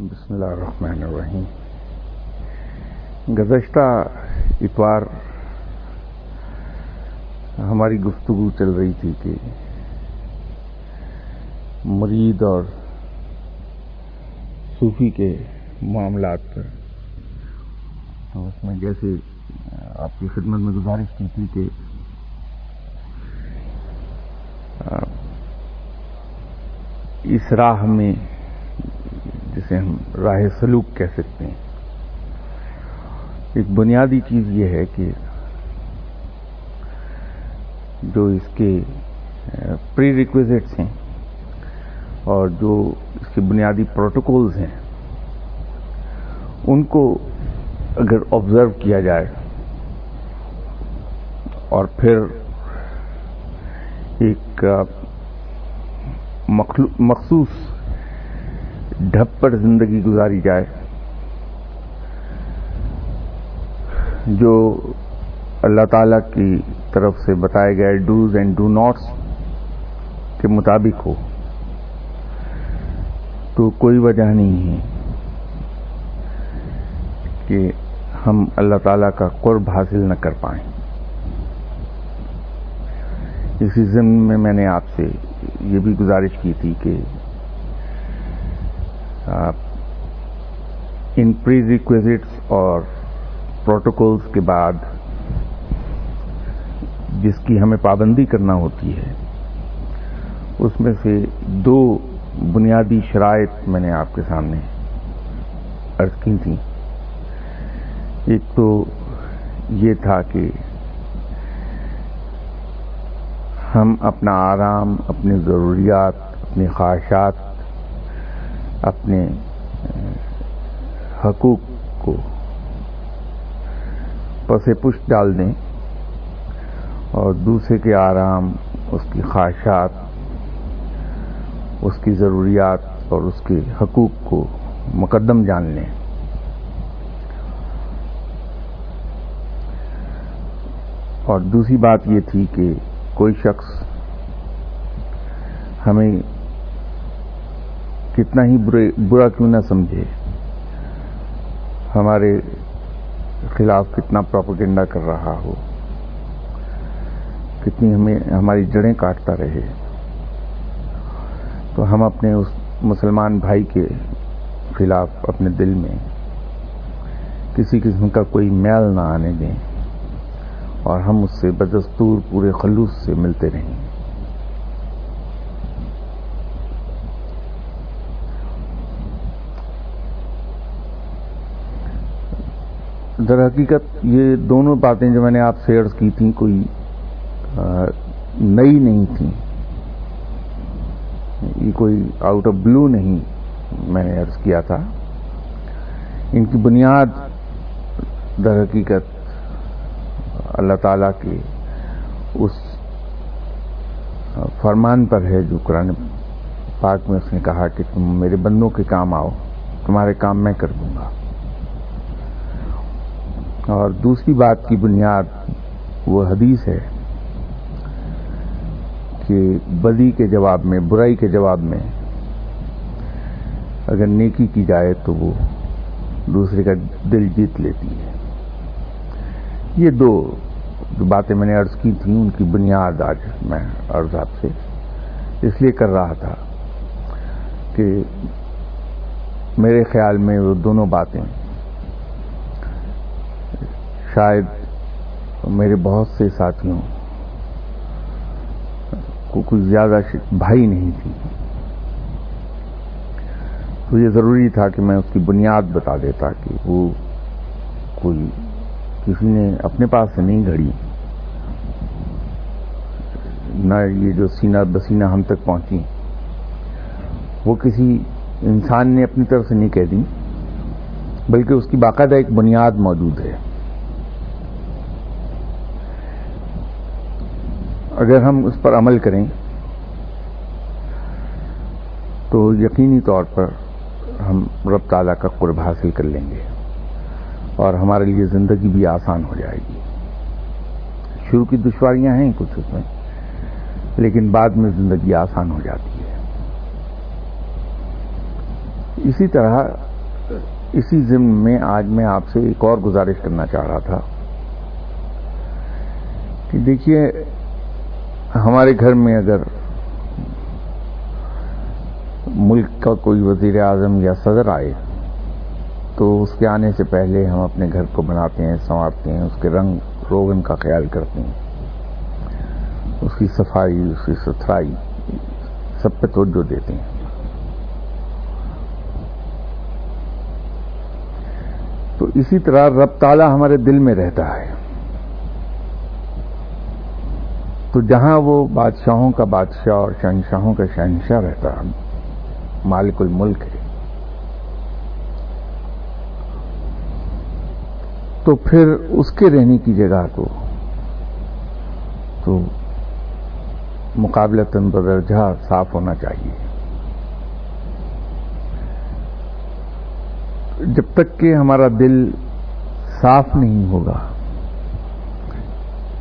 بسم اللہ الرحمن الرحیم۔ گزشتہ اتوار ہماری گفتگو چل رہی تھی کہ مرید اور صوفی کے معاملات پر۔ اس میں جیسے آپ کی خدمت میں گزارش کی تھی کہ اس راہ میں جسے ہم راہ سلوک کہہ سکتے ہیں۔ ایک بنیادی چیز یہ ہے کہ جو اس کے پری ریکویزٹس ہیں اور جو اس کے بنیادی پروٹوکولز ہیں، ان کو اگر آبزرو کیا جائے اور پھر ایک مخصوص ڈھپ پر زندگی گزاری جائے، جو اللہ تعالی کی طرف سے بتائے گئے ڈوز اینڈ ڈو ناٹس کے مطابق ہو، تو کوئی وجہ نہیں ہے کہ ہم اللہ تعالی کا قرب حاصل نہ کر پائیں۔ اسی ضمن میں میں نے آپ سے یہ بھی گزارش کی تھی کہ ان پری ریکویزٹس اور پروٹوکولز کے بعد جس کی ہمیں پابندی کرنا ہوتی ہے، اس میں سے دو بنیادی شرائط میں نے آپ کے سامنے عرض کی تھیں۔ ایک تو یہ تھا کہ ہم اپنا آرام، اپنی ضروریات، اپنی خواہشات اپنے حقوق کو پسے پشت ڈال دیں اور دوسرے کے آرام، اس کی خواہشات، اس کی ضروریات اور اس کے حقوق کو مقدم جان لیں۔ اور دوسری بات یہ تھی کہ کوئی شخص ہمیں کتنا ہی برا کیوں نہ سمجھے۔ ہمارے خلاف کتنا پروپگنڈا کر رہا ہو۔ کتنی ہمیں ہماری جڑیں کاٹتا رہے۔ تو ہم اپنے اس مسلمان بھائی کے خلاف اپنے دل میں کسی قسم کا کوئی میل نہ آنے دیں اور ہم اس سے بدستور پورے خلوص سے ملتے رہیں۔ در حقیقت یہ دونوں باتیں جو میں نے آپ سے عرض کی تھیں کوئی نئی نہیں تھیں۔ یہ کوئی آؤٹ آف بلو نہیں میں نے عرض کیا تھا۔ ان کی بنیاد در حقیقت اللہ تعالی کے اس فرمان پر ہے جو قرآن پاک میں اس نے کہا کہ تم میرے بندوں کے کام آؤ، تمہارے کام میں کر دوں گا۔ اور دوسری بات کی بنیاد وہ حدیث ہے کہ بدی کے جواب میں، برائی کے جواب میں اگر نیکی کی جائے تو وہ دوسرے کا دل جیت لیتی ہے۔ یہ دو جو باتیں میں نے عرض کی تھیں، ان کی بنیاد آج میں عرض آپ سے اس لیے کر رہا تھا کہ میرے خیال میں وہ دونوں باتیں شاید میرے بہت سے ساتھیوں کو کچھ زیادہ بھائی نہیں تھی۔ تو یہ ضروری تھا کہ میں اس کی بنیاد بتا دیتا کہ وہ کوئی کسی نے اپنے پاس سے نہیں گھڑی۔ نہ یہ جو سینہ بسینہ ہم تک پہنچی، وہ کسی انسان نے اپنی طرف سے نہیں کہہ دی، بلکہ اس کی باقاعدہ ایک بنیاد موجود ہے۔ اگر ہم اس پر عمل کریں تو یقینی طور پر ہم رب تعالیٰ کا قرب حاصل کر لیں گے اور ہمارے لیے زندگی بھی آسان ہو جائے گی۔ شروع کی دشواریاں ہیں کچھ اس میں، لیکن بعد میں زندگی آسان ہو جاتی ہے۔ اسی طرح اسی ضمن میں آج میں آپ سے ایک اور گزارش کرنا چاہ رہا تھا کہ دیکھیے ہمارے گھر میں اگر ملک کا کوئی وزیر اعظم یا صدر آئے، تو اس کے آنے سے پہلے ہم اپنے گھر کو بناتے ہیں، سنوارتے ہیں، اس کے رنگ، روغن کا خیال کرتے ہیں۔ اس کی صفائی، اس کی ستھرائی، سب پہ توجہ دیتے ہیں۔ تو اسی طرح رب تعالی ہمارے دل میں رہتا ہے۔ تو جہاں وہ بادشاہوں کا بادشاہ اور شہنشاہوں کا شہنشاہ رہتا مالک الملک ہے۔ تو پھر اس کے رہنے کی جگہ کو تو مقابلہ تن بدرجہ صاف ہونا چاہیے۔ جب تک کہ ہمارا دل صاف نہیں ہوگا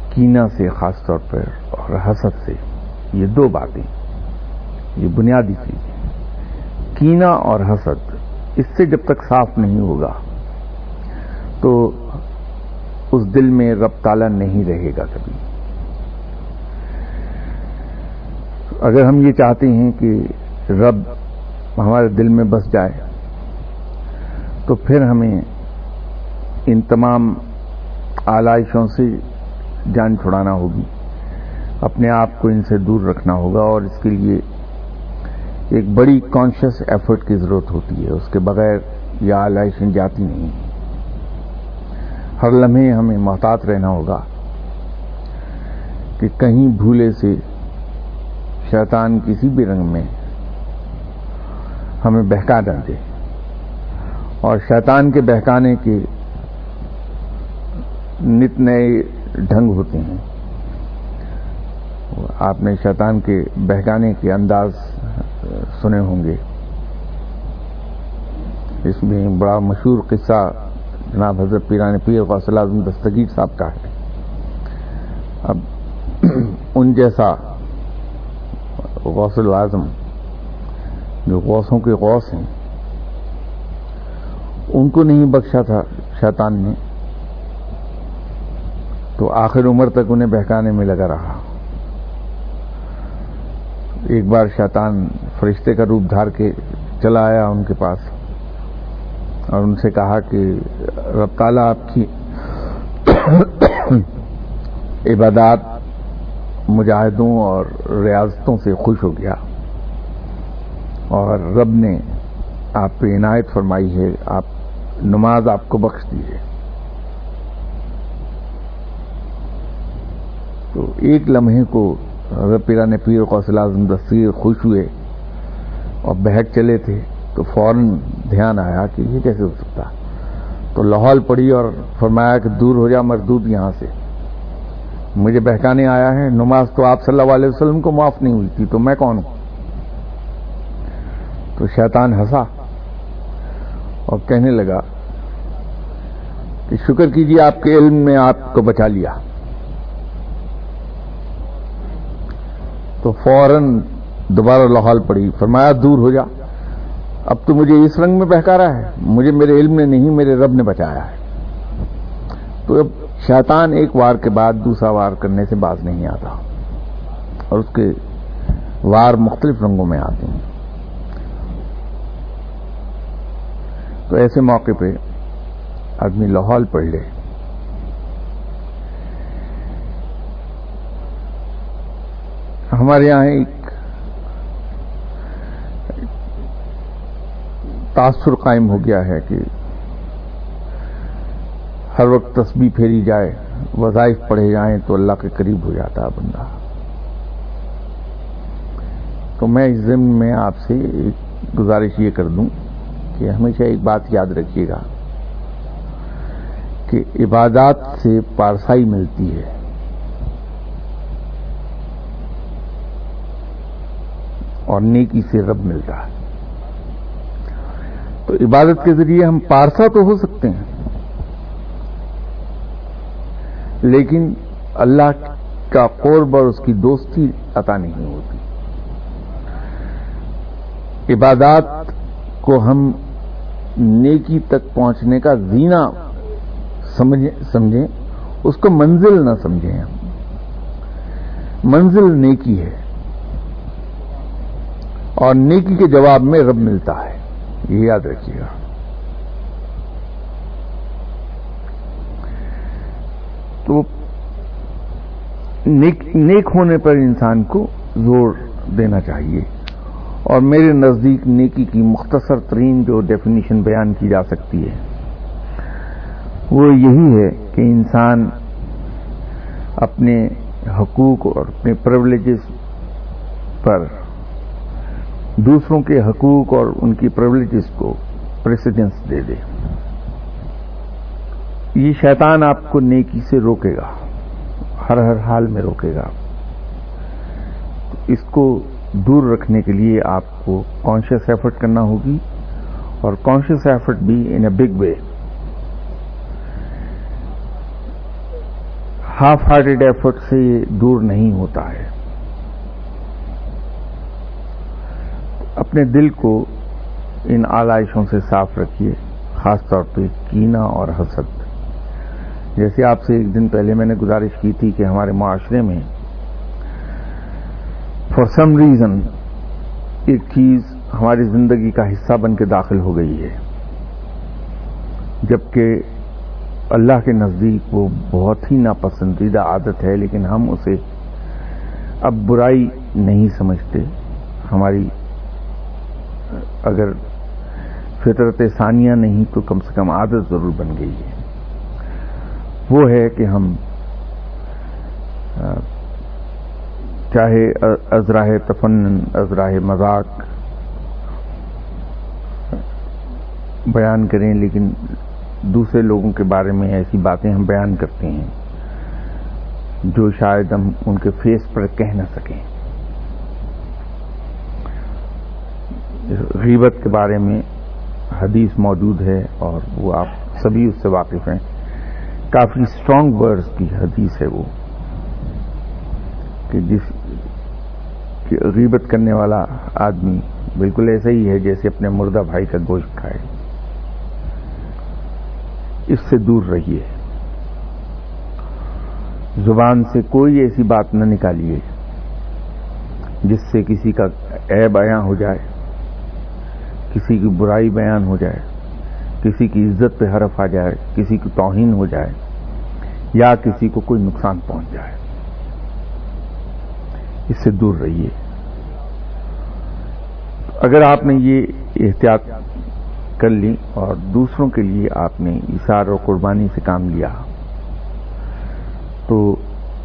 کینا سے خاص طور پر اور حسد سے، یہ دو باتیں، یہ بنیادی چیز کینا اور حسد، اس سے جب تک صاف نہیں ہوگا، تو اس دل میں رب تالا نہیں رہے گا کبھی۔ اگر ہم یہ چاہتے ہیں کہ رب ہمارے دل میں بس جائے، تو پھر ہمیں ان تمام آلائشوں سے جان چھڑانا ہوگی۔ اپنے آپ کو ان سے دور رکھنا ہوگا اور اس کے لیے ایک بڑی کانشیس ایفرٹ کی ضرورت ہوتی ہے۔ اس کے بغیر یہ آلائشیں جاتی نہیں ہر لمحے ہمیں محتاط رہنا ہوگا کہ کہیں بھولے سے شیطان کسی بھی رنگ میں ہمیں بہکا نہ دے۔ اور شیطان کے بہکانے کے نت نئے ڈھنگ ہوتے ہیں۔ آپ نے شیطان کے بہکانے کے انداز سنے ہوں گے۔ اس میں بڑا مشہور قصہ جناب حضرت پیران پیر غوث اعظم دستگیر صاحب کا ہے۔ اب ان جیسا غوث العظم جو غوثوں کے غوث ہیں، ان کو نہیں بخشا تھا شیطان نے۔ تو آخر عمر تک انہیں بہکانے میں لگا رہا۔ ایک بار شیطان فرشتے کا روپ دھار کے چلا آیا ان کے پاس اور ان سے کہا کہ، رب تعالیٰ، آپ کی عبادات مجاہدوں اور ریاضتوں سے خوش ہو گیا اور رب نے آپ پہ عنایت فرمائی ہے، آپ نماز آپ کو بخش دی ہے تو ایک لمحے کو حضرت پیرا نے پیر قوصل اعظم دستگیر خوش ہوئے اور بہت چلے تھے تو فوراً دھیان آیا کہ یہ کیسے ہو سکتا؟ تو لاہور پڑی اور فرمایا کہ دور ہو جا مردود یہاں سے۔ مجھے بہکانے آیا ہے، نماز تو آپ صلی اللہ علیہ وسلم کو معاف نہیں ہوئی تھی، تو میں کون ہوں؟ تو شیطان ہنسا اور کہنے لگا کہ شکر کیجیے، آپ کے علم میں آپ کو بچا لیا۔ تو فوراً دوبارہ لاہور پڑی۔ فرمایا، دور ہو جا۔ اب تو مجھے اس رنگ میں بہکا رہا ہے۔ مجھے میرے علم نے نہیں، میرے رب نے بچایا ہے۔ تو اب شیطان ایک وار کے بعد دوسرا وار کرنے سے باز نہیں آتا۔ اور اس کے وار مختلف رنگوں میں آتے ہیں۔ تو ایسے موقع پہ آدمی لاہور پڑھ لے۔ ہمارے یہاں ایک تاثر قائم ہو گیا ہے کہ ہر وقت تسبیح پھیری جائے، وظائف پڑھے جائیں تو اللہ کے قریب ہو جاتا ہے بندہ۔ تو میں اس ضمن میں آپ سے ایک گزارش یہ کر دوں کہ ہمیشہ ایک بات یاد رکھیے گا کہ عبادات سے پارسائی ملتی ہے۔ اور نیکی سے رب ملتا ہے۔ تو عبادت کے ذریعے ہم پارسا تو ہو سکتے ہیں۔ لیکن اللہ کا قرب اور اس کی دوستی عطا نہیں ہوتی۔ عبادات کو ہم نیکی تک پہنچنے کا زینہ سمجھیں اس کو منزل نہ سمجھیں ہم۔ منزل نیکی ہے۔ اور نیکی کے جواب میں رب ملتا ہے۔ یہ یاد رکھیے۔ گا تو نیک نیک ہونے پر انسان کو زور دینا چاہیے۔ اور میرے نزدیک نیکی کی مختصر ترین جو ڈیفینیشن بیان کی جا سکتی ہے، وہ یہی ہے کہ انسان اپنے حقوق اور اپنے پرولیجز پر دوسروں کے حقوق اور ان کی پرولیجز کو پریسیڈنس دے دے۔ یہ شیطان آپ کو نیکی سے روکے گا، ہر ہر حال میں روکے گا۔ اس کو دور رکھنے کے لیے آپ کو کانشیس ایفرٹ کرنا ہوگی اور کانشیس ایفرٹ بھی in a big way half hearted effort سے دور نہیں ہوتا ہے۔ اپنے دل کو ان آلائشوں سے صاف رکھیے، خاص طور پہ کینا اور حسد۔ جیسے آپ سے ایک دن پہلے میں نے گزارش کی تھی کہ ہمارے معاشرے میں فار سم ریزن ایک چیز ہماری زندگی کا حصہ بن کے داخل ہو گئی ہے۔ جبکہ اللہ کے نزدیک وہ بہت ہی ناپسندیدہ عادت ہے، لیکن ہم اسے اب برائی نہیں سمجھتے۔ ہماری اگر فطرت ثانیہ نہیں تو کم سے کم عادت ضرور بن گئی ہے۔ وہ ہے کہ ہم چاہے ازراہ تفنن، ازراہ مذاق بیان کریں، لیکن دوسرے لوگوں کے بارے میں ایسی باتیں ہم بیان کرتے ہیں جو شاید ہم ان کے فیس پر کہہ نہ سکیں۔ غیبت کے بارے میں حدیث موجود ہے اور وہ آپ سبھی اس سے واقف ہیں۔ کافی اسٹرانگ ورڈز کی حدیث ہے وہ کہ جس غیبت کرنے والا آدمی بالکل ایسا ہی ہے جیسے اپنے مردہ بھائی کا گوشت کھائے۔ اس سے دور رہیے۔ زبان سے کوئی ایسی بات نہ نکالیے جس سے کسی کا عیب بیاں ہو جائے۔ کسی کی برائی بیان ہو جائے، کسی کی عزت پہ حرف آ جائے، کسی کی توہین ہو جائے، یا کسی کو کوئی نقصان پہنچ جائے۔ اس سے دور رہیے۔ اگر آپ نے یہ احتیاط کر لی اور دوسروں کے لیے آپ نے اشار اور قربانی سے کام لیا، تو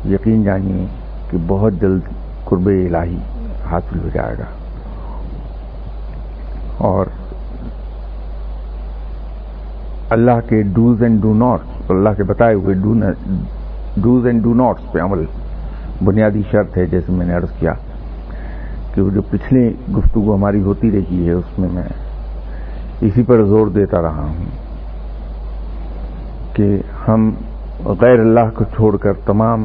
یقین جانیے کہ بہت جلد قرب الہی حاصل ہو جائے گا۔ اور اللہ کے ڈوز اینڈ ڈو ناٹس اللہ کے بتائے ہوئے ڈوز اینڈ ڈو ناٹس پہ عمل بنیادی شرط ہے جیسے میں نے عرض کیا کہ وہ جو پچھلی گفتگو ہماری ہوتی رہی ہے، اس میں میں اسی پر زور دیتا رہا ہوں کہ ہم غیر اللہ کو چھوڑ کر تمام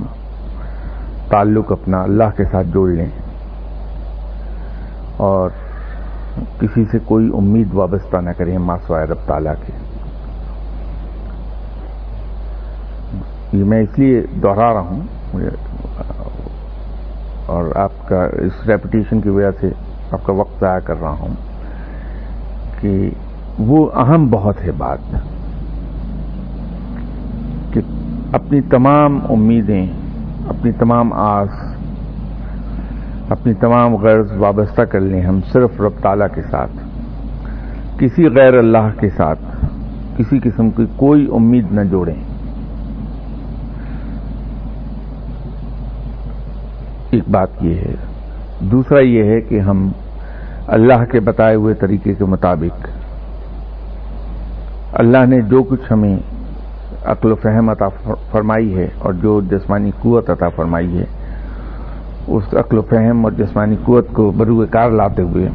تعلق اپنا اللہ کے ساتھ جوڑ لیں اور کسی سے کوئی امید وابستہ نہ کریں ماسوائے رب تعالیٰ کے۔ یہ میں اس لیے دوہرا رہا ہوں، اور آپ کا اس ریپوٹیشن کی وجہ سے آپ کا وقت ضائع کر رہا ہوں کہ وہ اہم بہت ہے بات، کہ اپنی تمام امیدیں، اپنی تمام آس اپنی تمام غرض وابستہ کر لیں ہم صرف رب تعالیٰ کے ساتھ، کسی غیر اللہ کے ساتھ، کسی قسم کی کوئی امید نہ جوڑیں۔ ایک بات یہ ہے، دوسرا یہ ہے کہ ہم اللہ کے بتائے ہوئے طریقے کے مطابق، اللہ نے جو کچھ ہمیں عقل و فہم عطا فرمائی ہے اور جو جسمانی قوت عطا فرمائی ہے اس عقل و فہم اور جسمانی قوت کو بروئے کار لاتے ہوئے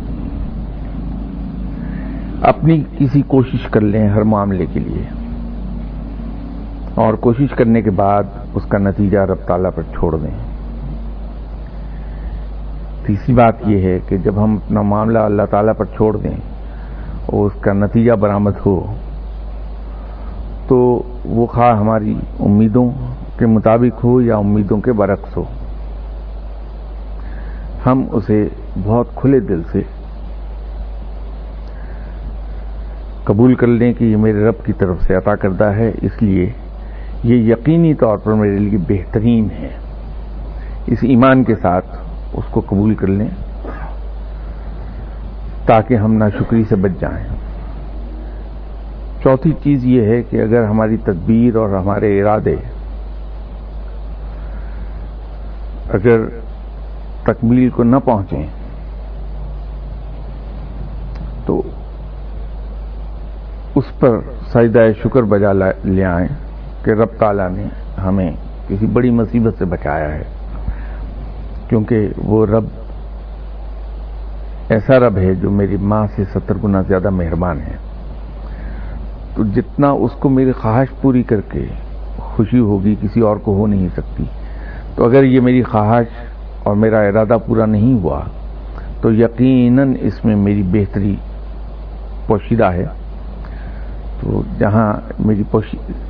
اپنی کسی کوشش کر لیں ہر معاملے کے لیے۔ اور کوشش کرنے کے بعد اس کا نتیجہ رب تعالیٰ پر چھوڑ دیں۔ تیسری بات یہ ہے کہ جب ہم اپنا معاملہ اللہ تعالیٰ پر چھوڑ دیں اور اس کا نتیجہ برآمد ہو، تو وہ خواہ ہماری امیدوں کے مطابق ہو یا امیدوں کے برعکس ہو۔ ہم اسے بہت کھلے دل سے قبول کر لیں کہ یہ میرے رب کی طرف سے عطا کردہ ہے۔ اس لیے یہ یقینی طور پر میرے لیے بہترین ہے۔ اس ایمان کے ساتھ اس کو قبول کر لیں تاکہ ہم ناشکری سے بچ جائیں۔ چوتھی چیز یہ ہے کہ اگر ہماری تدبیر اور ہمارے ارادے اگر تکمیل کو نہ پہنچیں۔ تو اس پر سجدہ شکر بجا لے آئیں کہ رب تعالیٰ نے ہمیں کسی بڑی مصیبت سے بچایا ہے۔ کیونکہ وہ رب ایسا رب ہے جو میری ماں سے ستر گنا زیادہ مہربان ہے۔ تو جتنا اس کو میری خواہش پوری کر کے خوشی ہوگی، کسی اور کو ہو نہیں سکتی۔ تو اگر یہ میری خواہش اور میرا ارادہ پورا نہیں ہوا، تو یقیناً اس میں میری بہتری پوشیدہ ہے۔ تو جہاں میری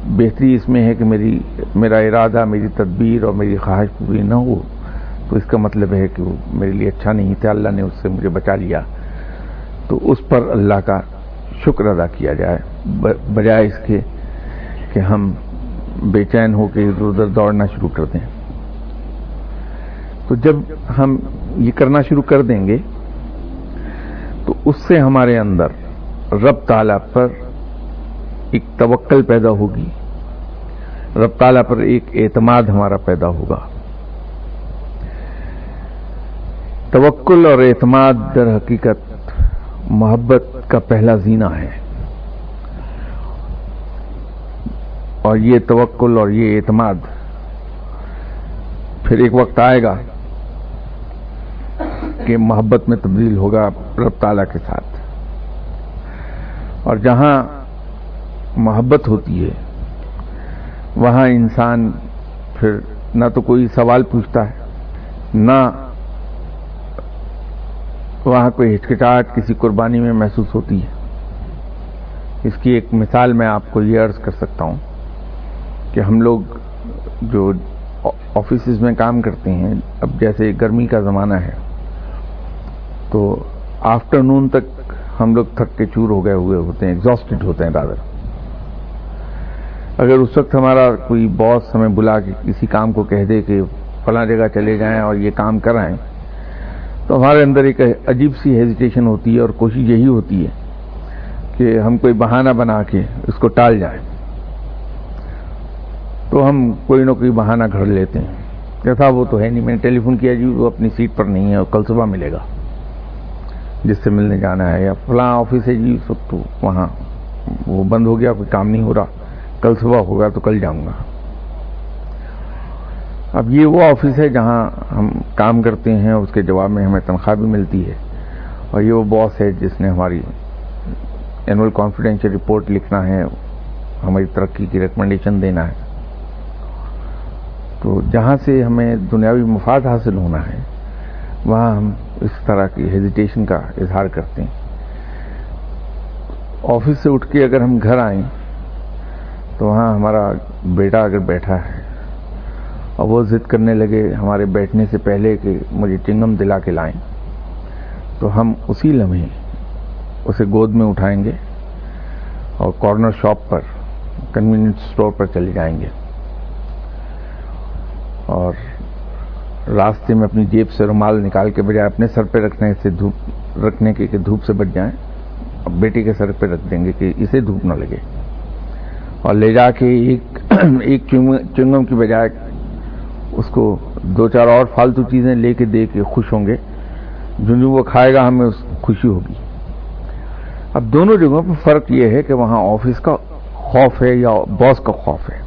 بہتری اس میں ہے کہ میری، میرا ارادہ، میری تدبیر اور میری خواہش پوری نہ ہو، تو اس کا مطلب ہے کہ وہ میرے لیے اچھا نہیں تھا۔ اللہ نے اس سے مجھے بچا لیا۔ تو اس پر اللہ کا شکر ادا کیا جائے۔ بجائے اس کے کہ ہم بے چین ہو کے ادھر ادھر دوڑنا شروع کر دیں۔ تو جب ہم یہ کرنا شروع کر دیں گے، تو اس سے ہمارے اندر رب تعالیٰ پر ایک توکل پیدا ہوگی۔ رب تعالیٰ پر ایک اعتماد ہمارا پیدا ہوگا۔ توکل اور اعتماد در حقیقت محبت کا پہلا زینہ ہے۔ اور یہ توکل اور یہ اعتماد پھر ایک وقت آئے گا کہ محبت میں تبدیل ہوگا رب تعالیٰ کے ساتھ۔ اور جہاں محبت ہوتی ہے، وہاں انسان پھر نہ تو کوئی سوال پوچھتا ہے، نہ وہاں کوئی ہچکچاہٹ، کسی قربانی میں محسوس ہوتی ہے۔ اس کی ایک مثال میں آپ کو یہ عرض کر سکتا ہوں کہ ہم لوگ جو آفیسز میں کام کرتے ہیں، اب جیسے گرمی کا زمانہ ہے تو آفٹر نون تک ہم لوگ تھک کے چور ہو گئے ہوئے ہوتے ہیں ایگزاسٹڈ ہوتے ہیں دادر اگر اس وقت ہمارا کوئی باس ہمیں بلا کے کسی کام کو کہہ دے کہ فلاں جگہ چلے جائیں اور یہ کام کرائیں تو ہمارے اندر ایک عجیب سی ہیزیٹیشن ہوتی ہے اور کوشش یہی ہوتی ہے کہ ہم کوئی بہانہ بنا کے اس کو ٹال جائیں۔ تو ہم کوئی نہ کوئی بہانہ گھڑ لیتے ہیں۔ جیسا وہ تو ہے نہیں، میں نے ٹیلی فون کیا جی وہ اپنی سیٹ پر نہیں ہے اور کل صبح ملے گا۔ جس سے ملنے جانا ہے، یا فلاں آفس ہے جی سب تو وہاں وہ بند ہو گیا، کوئی کام نہیں ہو رہا۔ کل صبح ہوگا تو کل جاؤں گا۔ اب یہ وہ آفس ہے جہاں ہم کام کرتے ہیں، اس کے جواب میں ہمیں تنخواہ بھی ملتی ہے۔ اور یہ وہ باس ہے جس نے ہماری اینول کانفیڈینشیل رپورٹ لکھنا ہے۔ ہماری ترقی کی ریکمنڈیشن دینا ہے۔ تو جہاں سے ہمیں دنیاوی مفاد حاصل ہونا ہے، وہاں ہم اس طرح کی ہیزیٹیشن کا اظہار کرتے ہیں۔ آفس سے اٹھ کے اگر ہم گھر آئیں تو وہاں ہمارا بیٹا اگر بیٹھا ہے اور وہ ضد کرنے لگے ہمارے بیٹھنے سے پہلے کہ مجھے چنگم دلا کے لائیں، تو ہم اسی لمحے اسے گود میں اٹھائیں گے اور کارنر شاپ پر کنوینئنس اسٹور پر چلے جائیں گے۔ اور راستے میں اپنی جیب سے رومال نکال کے بجائے اپنے سر پہ رکھنے سے دھوپ رکھنے کے کہ دھوپ سے بچ جائیں اور بیٹی کے سر پہ رکھ دیں گے کہ اسے دھوپ نہ لگے۔ اور لے جا کے ایک ایک چنگم کی بجائے اس کو دو چار اور فالتو چیزیں لے کے دے کے خوش ہوں گے۔ جو جو وہ کھائے گا، ہمیں اس خوشی ہوگی۔ اب دونوں جگہوں پہ فرق یہ ہے کہ وہاں آفس کا خوف ہے یا باس کا خوف ہے۔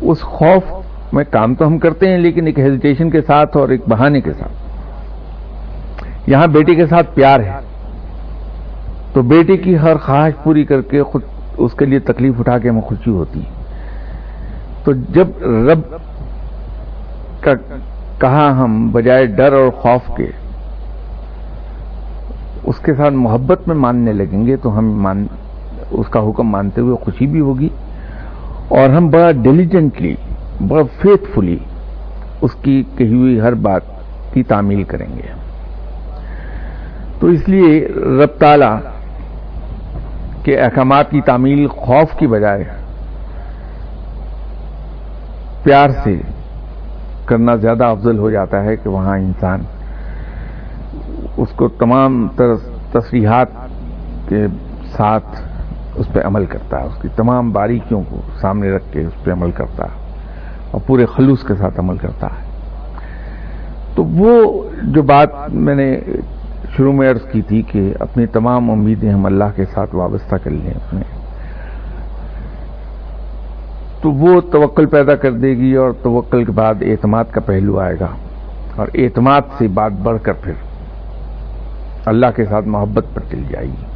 اس خوف میں کام تو ہم کرتے ہیں لیکن ایک ہیزیٹیشن کے ساتھ اور ایک بہانے کے ساتھ۔ یہاں بیٹی کے ساتھ پیار ہے۔ تو بیٹی کی ہر خواہش پوری کر کے خود اس کے لیے تکلیف اٹھا کے ہمیں خوشی ہوتی ہے۔ تو جب رب کا کہا ہم بجائے ڈر اور خوف کے اس کے ساتھ محبت میں ماننے لگیں گے تو ہم مان، اس کا حکم مانتے ہوئے خوشی بھی ہوگی۔ اور ہم بڑا ڈیلیجنٹلی بڑا فیتھ فلی اس کی کہی ہوئی ہر بات کی تعمیل کریں گے تو اس لیے رب تعالی کے احکامات کی تعمیل خوف کی بجائے پیار سے کرنا زیادہ افضل ہو جاتا ہے کہ وہاں انسان اس کو تمام تصریحات کے ساتھ اس پہ عمل کرتا ہے، اس کی تمام باریکیوں کو سامنے رکھ کے اس پہ عمل کرتا ہے۔ اور پورے خلوص کے ساتھ عمل کرتا ہے۔ تو وہ جو بات میں نے شروع میں عرض کی تھی کہ اپنی تمام امیدیں ہم اللہ کے ساتھ وابستہ کر لیں اپنے، تو وہ توکل پیدا کر دے گی اور توکل کے بعد اعتماد کا پہلو آئے گا اور اعتماد سے بات بڑھ کر پھر اللہ کے ساتھ محبت پر چل جائے گی۔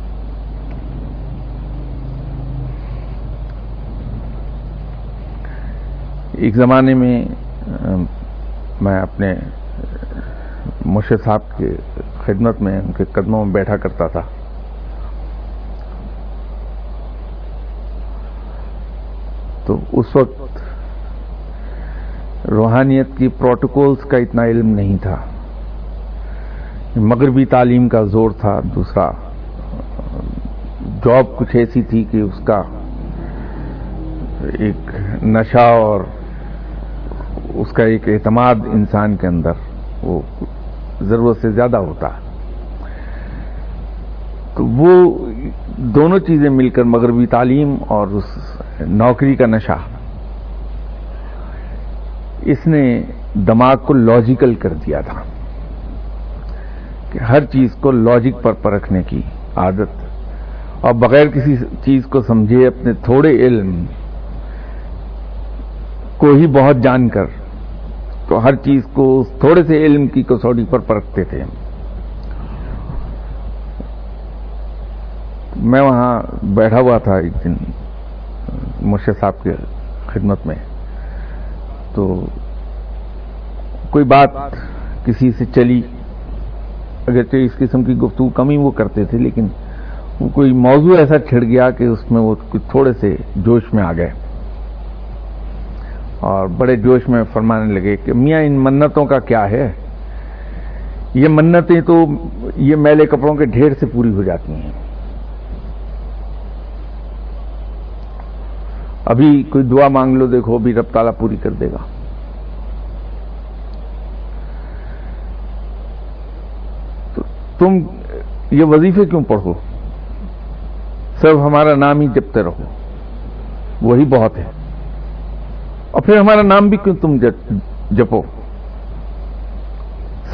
ایک زمانے میں میں اپنے مرشد صاحب کی خدمت میں، ان کے قدموں میں بیٹھا کرتا تھا۔ تو اس وقت روحانیت کی پروٹوکولز کا اتنا علم نہیں تھا۔ مغربی تعلیم کا زور تھا، دوسرا، جاب کچھ ایسی تھی کہ اس کا ایک نشہ اور اس کا ایک اعتماد انسان کے اندر وہ ضرورت سے زیادہ ہوتا ہے۔ تو وہ دونوں چیزیں مل کر مغربی تعلیم اور اس نوکری کا نشہ۔ اس نے دماغ کو لاجیکل کر دیا تھا کہ ہر چیز کو لاجک پر پرکھنے کی عادت۔ اور بغیر کسی چیز کو سمجھے اپنے تھوڑے علم کو ہی بہت جان کر تو ہر چیز کو تھوڑے سے علم کی کسوٹی پر پرکھتے تھے میں وہاں بیٹھا ہوا تھا ایک دن، مرشد صاحب کے خدمت میں۔ تو کوئی بات کسی سے چلی۔ اگرچہ اس قسم کی گفتگو کمی وہ کرتے تھے، لیکن کوئی موضوع ایسا چھڑ گیا کہ اس میں وہ تھوڑے سے جوش میں آ گئے۔ اور بڑے جوش میں فرمانے لگے کہ میاں، ان منتوں کا کیا ہے؟ یہ منتیں تو یہ میلے کپڑوں کے ڈھیر سے پوری ہو جاتی ہیں۔ ابھی کوئی دعا مانگ لو، دیکھو، ابھی رب تالا پوری کر دے گا۔ تو تم یہ وظیفے کیوں پڑھو؟ صرف ہمارا نام ہی جپتے رہو۔ وہی بہت ہے۔ اور پھر ہمارا نام بھی کیوں تم جپو؟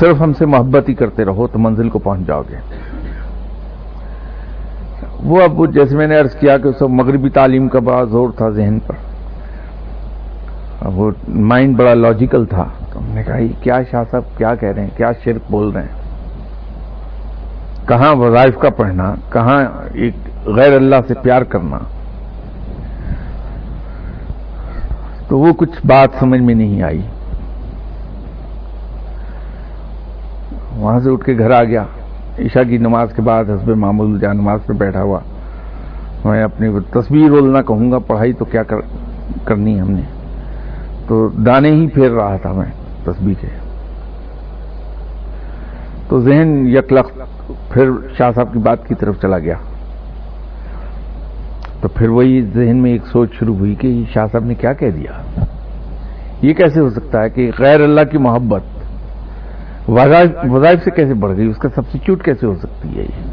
صرف ہم سے محبت ہی کرتے رہو تو منزل کو پہنچ جاؤ گے۔ وہ اب جیسے میں نے عرض کیا کہ اس مغربی تعلیم کا بڑا زور تھا ذہن پر۔ وہ مائنڈ بڑا لاجیکل تھا۔ تو ہم نے کہا کیا شاہ صاحب کیا کہہ رہے ہیں؟ کیا شرک بول رہے ہیں؟ کہاں وظائف کا پڑھنا؟ کہاں ایک غیر اللہ سے پیار کرنا؟ تو وہ کچھ بات سمجھ میں نہیں آئی۔ وہاں سے اٹھ کے گھر آ گیا۔ عشاء کی نماز کے بعد حسب معمول جہاں نماز پہ بیٹھا ہوا، میں اپنی تصویر رولنا کہوں گا، پڑھائی تو کیا کر، کرنی ہم نے۔ تو دانے ہی پھیر رہا تھا میں تصویر کے۔ تو ذہن یکلخ پھر شاہ صاحب کی بات کی طرف چلا گیا۔ تو پھر وہی ذہن میں ایک سوچ شروع ہوئی کہ شاہ صاحب نے کیا کہہ دیا؟ یہ کیسے ہو سکتا ہے کہ غیر اللہ کی محبت وظائف سے کیسے بڑھ گئی؟ اس کا سبسٹیچیوٹ کیسے ہو سکتی ہے یہ؟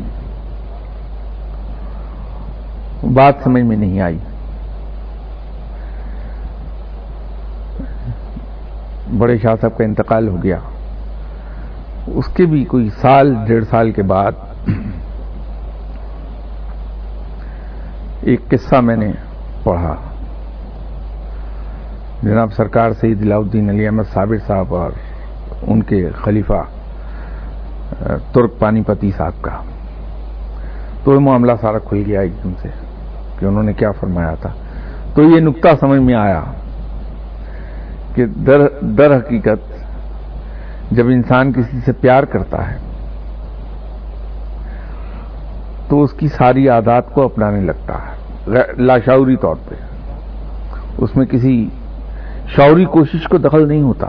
بات سمجھ میں نہیں آئی۔ بڑے شاہ صاحب کا انتقال ہو گیا۔ اس کے بھی کوئی سال، ڈیڑھ سال کے بعد ایک قصہ میں نے پڑھا۔ جناب سرکار سید علاؤدین علی احمد صابر صاحب اور ان کے خلیفہ ترک پانی پتی صاحب کا۔ تو یہ معاملہ سارا کھل گیا ایک دم سے کہ انہوں نے کیا فرمایا تھا۔ تو یہ نقطہ سمجھ میں آیا کہ در در حقیقت جب انسان کسی سے پیار کرتا ہے تو اس کی ساری عادات کو اپنانے لگتا ہے۔ لاشعوری طور پہ۔ اس میں کسی شعوری کوشش کو دخل نہیں ہوتا۔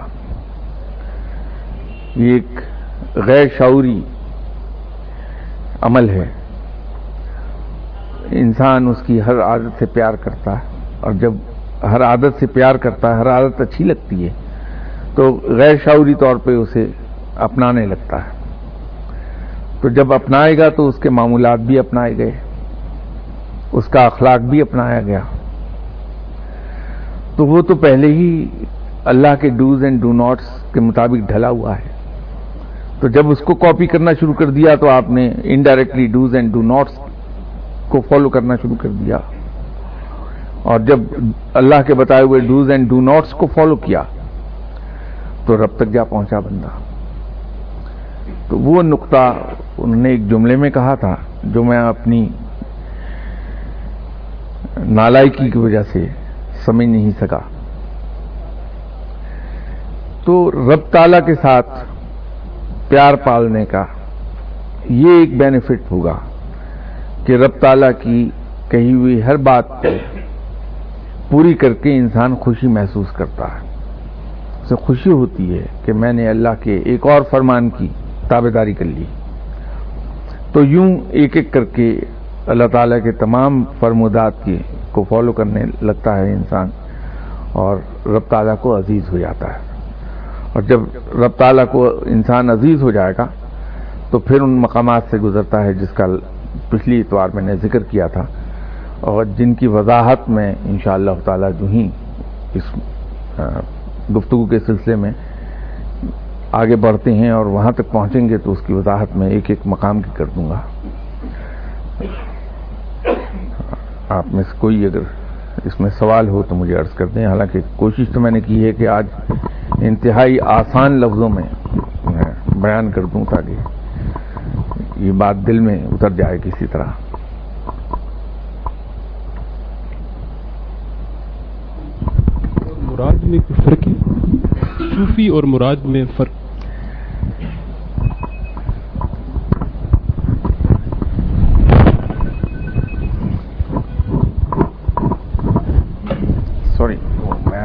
یہ ایک غیر شعوری عمل ہے۔ انسان اس کی ہر عادت سے پیار کرتا ہے۔ اور جب ہر عادت سے پیار کرتا ہے، ہر عادت اچھی لگتی ہے، تو غیر شعوری طور پہ اسے اپنانے لگتا ہے۔ تو جب اپنائے گا تو اس کے معمولات بھی اپنائے گئے، اس کا اخلاق بھی اپنایا گیا۔ تو وہ تو پہلے ہی اللہ کے ڈوز اینڈ ڈو ناٹس کے مطابق ڈھلا ہوا ہے۔ تو جب اس کو کاپی کرنا شروع کر دیا تو آپ نے indirectly dose and don'ts کو فالو کرنا شروع کر دیا۔ اور جب اللہ کے بتائے ہوئے ڈوز اینڈ ڈو ناٹس کو فالو کیا تو رب تک جا پہنچا بندہ۔ تو وہ نقطہ انہوں نے ایک جملے میں کہا تھا جو میں اپنی نالائکی کی وجہ سے سمجھ نہیں سکا۔ تو رب تعالی کے ساتھ پیار پالنے کا یہ ایک بینیفٹ ہوگا کہ رب تعالی کی کہی ہوئی ہر بات پوری کر کے انسان خوشی محسوس کرتا ہے۔ اسے خوشی ہوتی ہے کہ میں نے اللہ کے ایک اور فرمان کی۔ تابے داری کر لی۔ تو یوں ایک ایک کر کے اللہ تعالیٰ کے تمام فرمودات کی کو فالو کرنے لگتا ہے انسان اور رب تعالیٰ کو عزیز ہو جاتا ہے۔ اور جب رب تعالیٰ کو انسان عزیز ہو جائے گا، تو پھر ان مقامات سے گزرتا ہے جس کا پچھلی اتوار میں نے ذکر کیا تھا۔ اور جن کی وضاحت میں انشاءاللہ اللہ تعالیٰ جو ہی اس گفتگو کے سلسلے میں آگے بڑھتے ہیں اور وہاں تک پہنچیں گے تو اس کی وضاحت میں ایک ایک مقام کی کر دوں گا۔ آپ میں سے کوئی اگر اس میں سوال ہو تو مجھے عرض کر دیں۔ حالانکہ کوشش تو میں نے کی ہے کہ آج انتہائی آسان لفظوں میں بیان کر دوں تاکہ یہ بات دل میں اتر جائے کسی طرح۔ مراد میں فرق ہے صوفی اور مراد میں فرق۔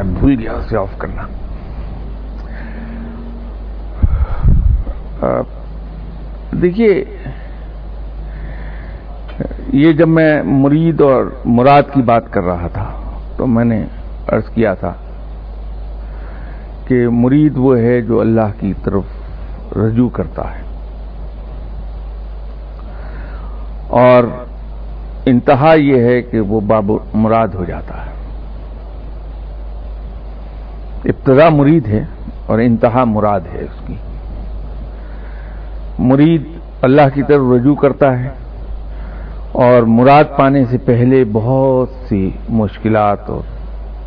میں بھول گیا اسے آف کرنا۔ دیکھیے، یہ جب میں مرید اور مراد کی بات کر رہا تھا، تو میں نے عرض کیا تھا کہ مرید وہ ہے جو اللہ کی طرف رجوع کرتا ہے۔ اور انتہا یہ ہے کہ وہ باب مراد ہو جاتا ہے۔ ابتدا مرید ہے اور انتہا مراد ہے اس کی۔ مرید اللہ کی طرف رجوع کرتا ہے اور مراد پانے سے پہلے بہت سی مشکلات اور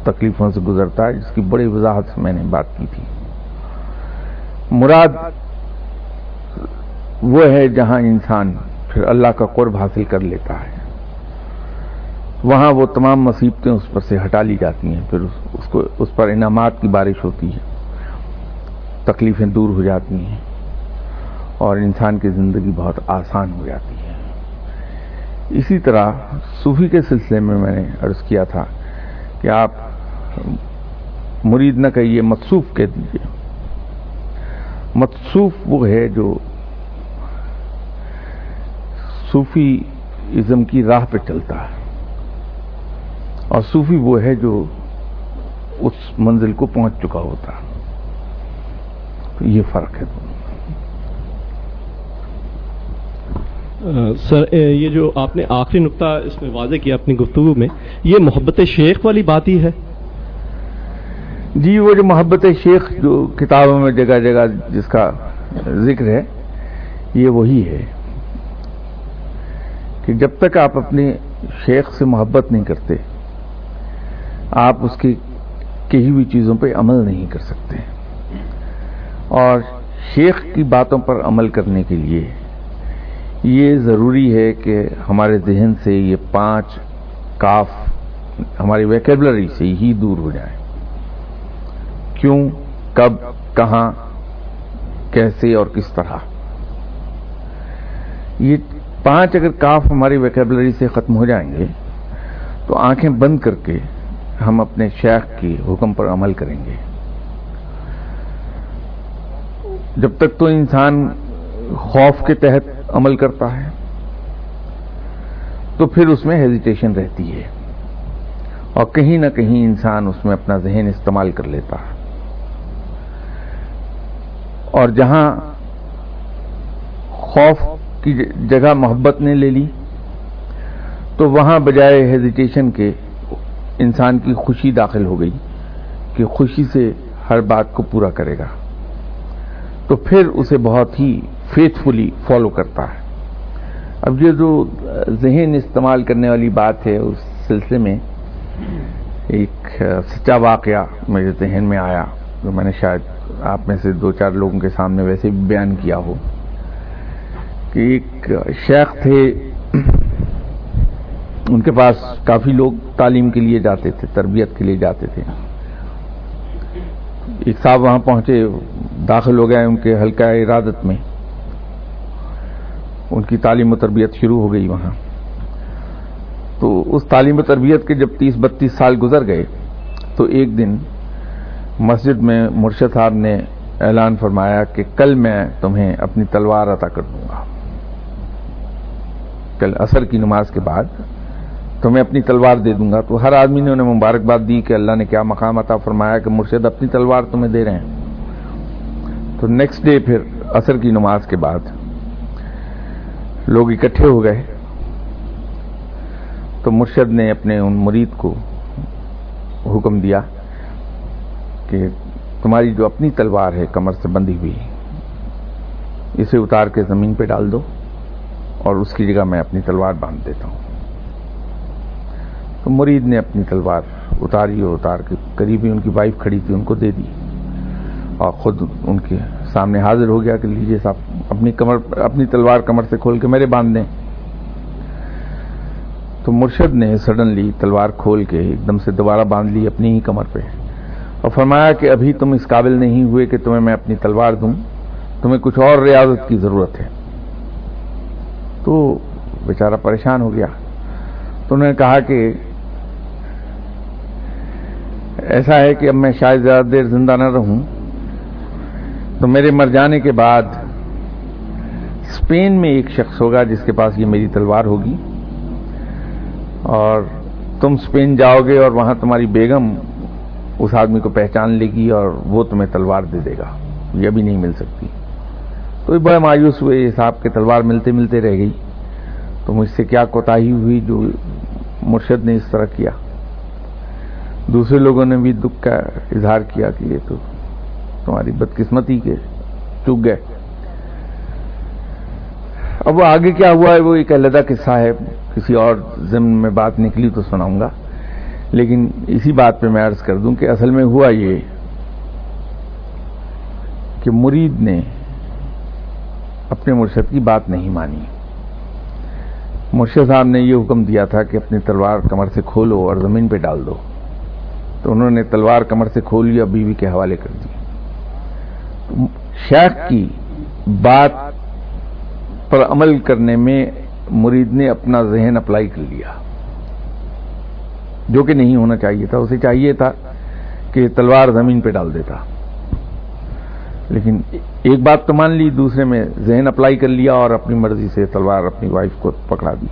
تکلیفوں سے گزرتا ہے، جس کی بڑی وضاحت سے میں نے بات کی تھی۔ مراد وہ ہے جہاں انسان پھر اللہ کا قرب حاصل کر لیتا ہے۔ وہاں وہ تمام مصیبتیں اس پر سے ہٹا لی جاتی ہیں، پھر اس کو اس پر انعامات کی بارش ہوتی ہے۔ تکلیفیں دور ہو جاتی ہیں۔ اور انسان کی زندگی بہت آسان ہو جاتی ہے۔ اسی طرح صوفی کے سلسلے میں میں نے عرض کیا تھا کہ آپ مرید نہ کہیے متصوف کہہ دیجیے متصوف وہ ہے جو صوفی ازم کی راہ پہ چلتا ہے۔ اور صوفی وہ ہے جو اس منزل کو پہنچ چکا ہوتا تو یہ فرق ہے۔ سر یہ جو آپ نے آخری نقطہ اس میں واضح کیا اپنی گفتگو میں یہ محبت شیخ والی بات ہی ہے۔ جی وہ جو محبت شیخ جو کتابوں میں جگہ جگہ جس کا ذکر ہے یہ وہی ہے کہ جب تک آپ اپنے شیخ سے محبت نہیں کرتے آپ اس کی کہی ہوئی چیزوں پہ عمل نہیں کر سکتے۔ اور شیخ کی باتوں پر عمل کرنے کے لیے یہ ضروری ہے کہ ہمارے ذہن سے یہ پانچ کاف ہماری ویکیبلری سے ہی دور ہو جائیں۔ کیوں، کب، کہاں، کیسے اور کس طرح۔ یہ پانچ اگر کاف ہماری ویکیبلری سے ختم ہو جائیں گے تو آنکھیں بند کر کے ہم اپنے شیخ کے حکم پر عمل کریں گے۔ جب تک تو انسان خوف کے تحت عمل کرتا ہے، تو پھر اس میں ہیزیٹیشن رہتی ہے۔ اور کہیں نہ کہیں انسان اس میں اپنا ذہن استعمال کر لیتا ہے۔ اور جہاں خوف کی جگہ محبت نے لے لی، تو وہاں بجائے ہیزیٹیشن کے انسان کی خوشی داخل ہو گئی کہ خوشی سے ہر بات کو پورا کرے گا۔ تو پھر اسے بہت ہی فیتھ فلی فالو کرتا ہے۔ اب یہ جو ذہن استعمال کرنے والی بات ہے، اس سلسلے میں ایک سچا واقعہ میرے ذہن میں آیا، جو میں نے شاید آپ میں سے دو چار لوگوں کے سامنے ویسے بھی بیان کیا ہو۔ کہ ایک شیخ تھے ان کے پاس کافی لوگ تعلیم کے لیے جاتے تھے، تربیت کے لیے جاتے تھے۔ ایک صاحب وہاں پہنچے، داخل ہو گئے ان کے حلقہ ارادت میں۔ ان کی تعلیم و تربیت شروع ہو گئی وہاں۔ تو اس تعلیم و تربیت کے جب تیس بتیس سال گزر گئے، تو ایک دن مسجد میں مرشد صاحب نے اعلان فرمایا کہ کل میں تمہیں اپنی تلوار عطا کر دوں گا۔ کل اثر کی نماز کے بعد تمہیں اپنی تلوار دے دوں گا۔ تو ہر آدمی نے انہیں مبارکباد دی کہ اللہ نے کیا مقام عطا فرمایا کہ مرشد اپنی تلوار تمہیں دے رہے ہیں۔ تو نیکسٹ ڈے پھر اثر کی نماز کے بعد لوگ اکٹھے ہو گئے۔ تو مرشد نے اپنے ان مرید کو حکم دیا کہ تمہاری جو اپنی تلوار ہے کمر سے بندھی ہوئی اسے اتار کے زمین پہ ڈال دو اور اس کی جگہ میں اپنی تلوار باندھ دیتا ہوں۔ تو مرید نے اپنی تلوار اتاری اور اتار کے قریبی ان کی وائف کھڑی تھی، ان کو دے دی۔ اور خود ان کے سامنے حاضر ہو گیا کہ لیجیے صاحب، اپنی کمر، اپنی تلوار کمر سے کھول کے میرے باندھ دیں۔ تو مرشد نے سڈنلی تلوار کھول کے ایک دم سے دوبارہ باندھ لی اپنی ہی کمر پہ۔ اور فرمایا کہ ابھی تم اس قابل نہیں ہوئے کہ تمہیں میں اپنی تلوار دوں۔ تمہیں کچھ اور ریاضت کی ضرورت ہے۔ تو بیچارہ پریشان ہو گیا۔ تو انہوں نے کہا کہ ایسا ہے کہ اب میں شاید زیادہ دیر زندہ نہ رہوں۔ تو میرے مر جانے کے بعد اسپین میں ایک شخص ہوگا جس کے پاس یہ میری تلوار ہوگی۔ اور تم اسپین جاؤ گے اور وہاں تمہاری بیگم اس آدمی کو پہچان لے گی اور وہ تمہیں تلوار دے دے گا۔ یہ بھی نہیں مل سکتی۔ تو بڑے مایوس ہوئے، یہ صاحب کے تلوار ملتے ملتے رہ گئی۔ تو مجھ سے کیا کوتا ہوئی جو مرشد نے اس طرح کیا؟ دوسرے لوگوں نے بھی دکھ کا اظہار کیا کہ یہ تو تمہاری بدقسمتی کے چک گئے۔ اب وہ آگے کیا ہوا ہے؟ وہ ایک علیحدہ قصہ ہے۔ کسی اور ضمن میں بات نکلی تو سناؤں گا۔ لیکن اسی بات پہ میں عرض کر دوں کہ اصل میں ہوا یہ کہ مرید نے اپنے مرشد کی بات نہیں مانی۔ مرشد صاحب نے یہ حکم دیا تھا کہ اپنی تلوار کمر سے کھولو اور زمین پہ ڈال دو۔ تو انہوں نے تلوار کمر سے کھول لیا، بیوی کے حوالے کر دی۔ شیخ کی بات پر عمل کرنے میں مرید نے اپنا ذہن اپلائی کر لیا۔ جو کہ نہیں ہونا چاہیے تھا، اسے چاہیے تھا کہ تلوار زمین پہ ڈال دیتا۔ لیکن ایک بات تو مان لی، دوسرے میں ذہن اپلائی کر لیا اور اپنی مرضی سے تلوار اپنی وائف کو پکڑا دی۔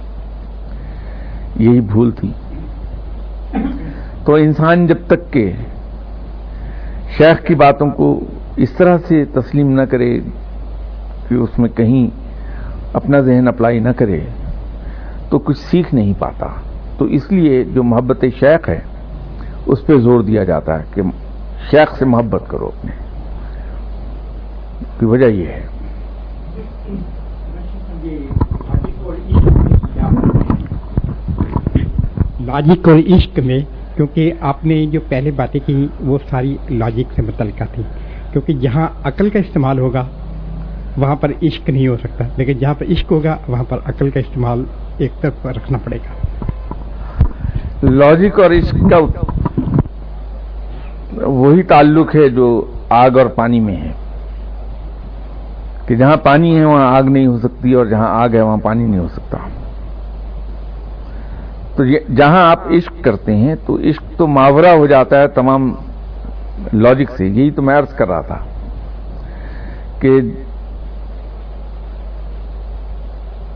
یہی بھول تھی۔ تو انسان جب تک کہ شیخ کی باتوں کو اس طرح سے تسلیم نہ کرے کہ اس میں کہیں اپنا ذہن اپلائی نہ کرے، تو کچھ سیکھ نہیں پاتا۔ تو اس لیے جو محبت شیخ ہے، اس پہ زور دیا جاتا ہے کہ شیخ سے محبت کرو اپنے۔ کی وجہ یہ ہے۔ لاجک اور عشق میں کیونکہ آپ نے جو پہلے باتیں کی وہ ساری لاجک سے متعلقہ تھی کیونکہ جہاں عقل کا استعمال ہوگا، وہاں پر عشق نہیں ہو سکتا۔ لیکن جہاں پر عشق ہوگا، وہاں پر عقل کا استعمال ایک طرف رکھنا پڑے گا۔ لاجک اور عشق کا وہی تعلق ہے جو آگ اور پانی میں ہے۔ کہ جہاں پانی ہے، وہاں آگ نہیں ہو سکتی اور جہاں آگ ہے، وہاں پانی نہیں ہو سکتا۔ تو جہاں آپ عشق کرتے ہیں تو عشق تو ماورا ہو جاتا ہے تمام لاجک سے۔ یہی تو میں عرض کر رہا تھا کہ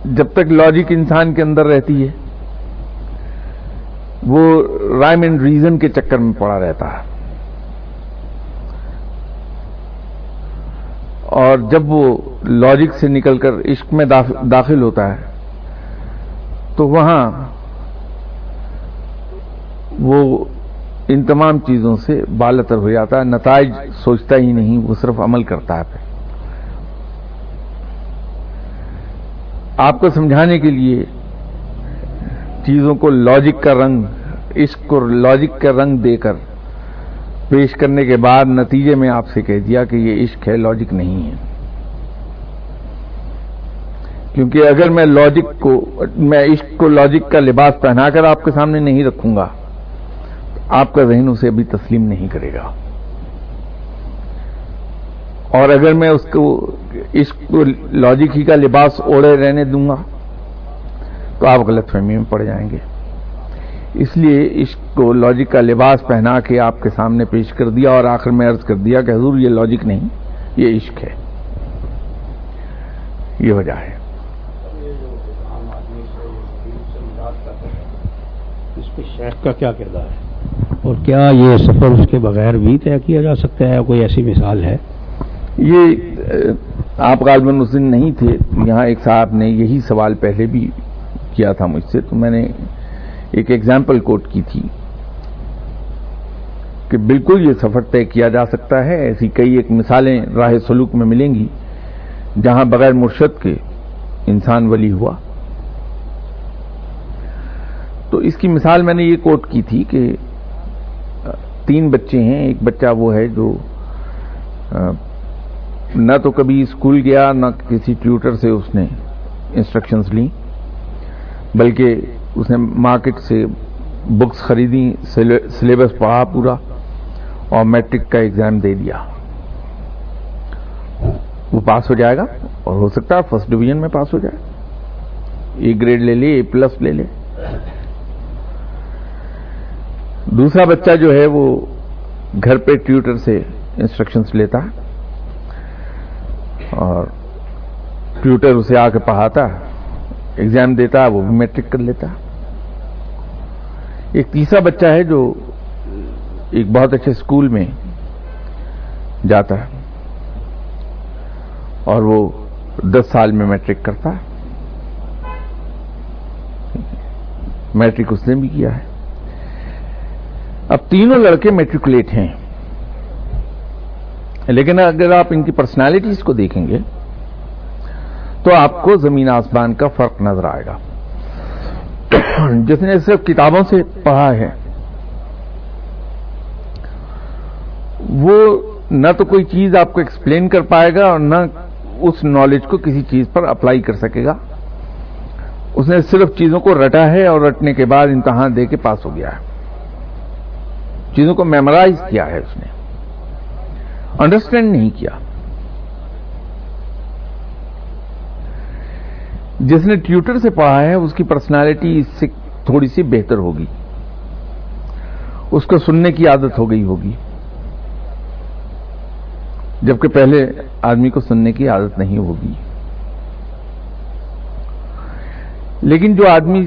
جب تک لاجک انسان کے اندر رہتی ہے، وہ رائم اینڈ ریزن کے چکر میں پڑا رہتا ہے۔ اور جب وہ لاجک سے نکل کر عشق میں داخل ہوتا ہے، تو وہاں وہ ان تمام چیزوں سے بالتر ہو جاتا ہے، نتائج سوچتا ہی نہیں، وہ صرف عمل کرتا ہے۔ آپ کو سمجھانے کے لیے چیزوں کو لاجک کا رنگ، عشق کو لاجک کا رنگ دے کر پیش کرنے کے بعد نتیجے میں آپ سے کہہ دیا کہ یہ عشق ہے لاجک نہیں ہے۔ کیونکہ اگر میں لاجک کو، میں عشق کو لاجک کا لباس پہنا کر آپ کے سامنے نہیں رکھوں گا آپ کا ذہن اسے ابھی تسلیم نہیں کرے گا۔ اور اگر میں اس کو اس کو لاجک ہی کا لباس اوڑے رہنے دوں گا، تو آپ غلط فہمی میں پڑ جائیں گے۔ اس لیے اس کو لاجک کا لباس پہنا کے آپ کے سامنے پیش کر دیا اور آخر میں عرض کر دیا کہ حضور یہ لاجک نہیں، یہ عشق ہے۔ یہ وجہ ہے۔ اس پہ شیخ کا کیا کردار ہے؟ اور کیا یہ سفر اس کے بغیر بھی طے کیا جا سکتا ہے کوئی ایسی مثال ہے؟ یہ آپ غالباً اس دن نہیں تھے، یہاں ایک صاحب نے یہی سوال پہلے بھی کیا تھا مجھ سے، تو میں نے ایک ایگزامپل کوٹ کی تھی کہ بالکل یہ سفر طے کیا جا سکتا ہے، ایسی کئی ایک مثالیں راہ سلوک میں ملیں گی جہاں بغیر مرشد کے انسان ولی ہوا۔ تو اس کی مثال میں نے یہ کوٹ کی تھی کہ تین بچے ہیں، ایک بچہ وہ ہے جو نہ تو کبھی اسکول گیا، نہ کسی ٹیوٹر سے اس نے انسٹرکشنز لی بلکہ اس نے مارکیٹ سے بکس خریدی سلیبس پڑھا پورا اور میٹرک کا ایگزام دے دیا۔ وہ پاس ہو جائے گا اور ہو سکتا ہے فرسٹ ڈویژن میں پاس ہو جائے۔ اے گریڈ لے لے اے پلس لے لے۔ دوسرا بچہ جو ہے وہ گھر پہ ٹیوٹر سے انسٹرکشنز لیتا اور ٹیوٹر اسے آ کے پڑھاتا ایگزام دیتا وہ بھی میٹرک کر لیتا ایک تیسرا بچہ ہے جو ایک بہت اچھے اسکول میں جاتا ہے اور وہ دس سال میں میٹرک کرتا ہے۔ میٹرک اس نے بھی کیا ہے۔ اب تینوں لڑکے میٹریکولیٹ ہیں۔ لیکن اگر آپ ان کی پرسنالٹیز کو دیکھیں گے، تو آپ کو زمین آسمان کا فرق نظر آئے گا۔ جس نے صرف کتابوں سے پڑھا ہے، وہ نہ تو کوئی چیز آپ کو ایکسپلین کر پائے گا اور نہ اس نالج کو کسی چیز پر اپلائی کر سکے گا۔ اس نے صرف چیزوں کو رٹا ہے اور رٹنے کے بعد امتحان دے کے پاس ہو گیا ہے۔ چیزوں کو میمورائز کیا ہے اس نے۔ انڈرسٹینڈ نہیں کیا۔ جس نے ٹیوٹر سے پڑھا ہے، اس کی پرسنالٹی اس سے تھوڑی سی بہتر ہوگی۔ اس کو سننے کی عادت ہو گئی ہوگی۔ جبکہ پہلے آدمی کو سننے کی عادت نہیں ہوگی۔ لیکن جو آدمی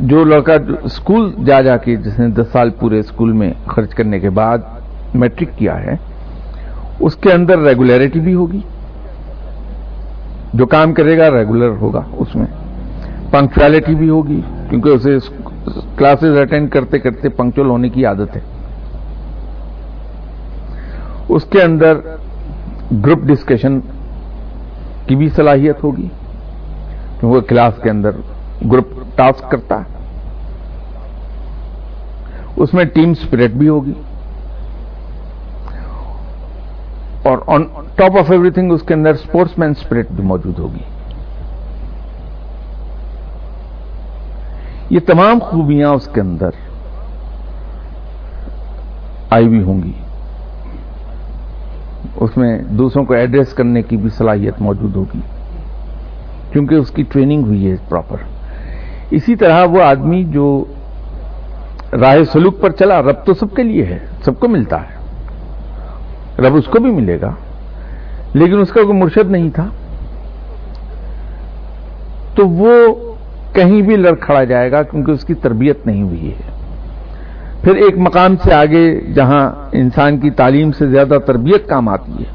جو لڑکا اسکول جا جا کے جس نے دس سال پورے اسکول میں خرچ کرنے کے بعد میٹرک کیا ہے، اس کے اندر ریگولیرٹی بھی ہوگی۔ جو کام کرے گا ریگولر ہوگا اس میں۔ پنکچویلٹی بھی ہوگی، کیونکہ اسے کلاسز اٹینڈ کرتے کرتے پنکچل ہونے کی عادت ہے۔ اس کے اندر گروپ ڈسکشن کی بھی صلاحیت ہوگی، کیونکہ کلاس کے اندر گروپ ٹاسک کرتا ہے اس میں ٹیم اسپرٹ بھی ہوگی اور on top of every thing اس کے اندر اسپورٹس مین اسپرٹ بھی موجود ہوگی یہ تمام خوبیاں اس کے اندر آئی ہوئی ہوں گی اس میں دوسروں کو ایڈریس کرنے کی بھی صلاحیت موجود ہوگی کیونکہ اس کی ٹریننگ ہوئی ہے پراپر اسی طرح وہ آدمی جو راہ سلوک پر چلا، رب تو سب کے لیے ہے، سب کو ملتا ہے۔ رب اس کو بھی ملے گا۔ لیکن اس کا کوئی مرشد نہیں تھا۔ تو وہ کہیں بھی لڑ کھڑا جائے گا کیونکہ اس کی تربیت نہیں ہوئی ہے۔ پھر ایک مقام سے آگے جہاں انسان کی تعلیم سے زیادہ تربیت کام آتی ہے،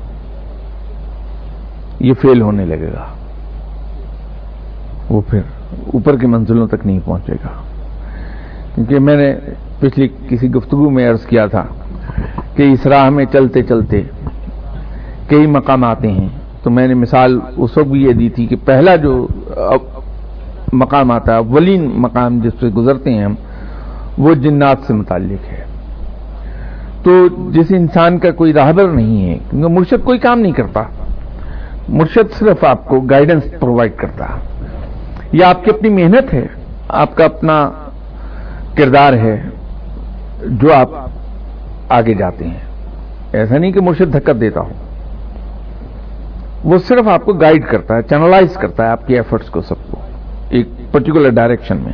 یہ فیل ہونے لگے گا۔ وہ پھر اوپر کی منزلوں تک نہیں پہنچے گا۔ کیونکہ میں نے پچھلی کسی گفتگو میں عرض کیا تھا کہ اس راہ میں چلتے چلتے کئی مقام آتے ہیں۔ تو میں نے مثال اس وقت بھی یہ دی تھی کہ پہلا جو مقام آتا ہے، اولین مقام جس پہ گزرتے ہیں ہم، وہ جنات سے متعلق ہے۔ تو جس انسان کا کوئی راہبر نہیں ہے، کیونکہ مرشد کوئی کام نہیں کرتا۔ مرشد صرف آپ کو گائیڈنس پرووائڈ کرتا۔ یہ آپ کی اپنی محنت ہے، آپ کا اپنا کردار ہے جو آپ آگے جاتے ہیں۔ ایسا نہیں کہ مرشد دھکت دیتا ہوں وہ صرف آپ کو گائیڈ کرتا ہے چینلائز کرتا ہے آپ کی ایفرٹس کو سب کو، ایک پرٹیکولر ڈائریکشن میں۔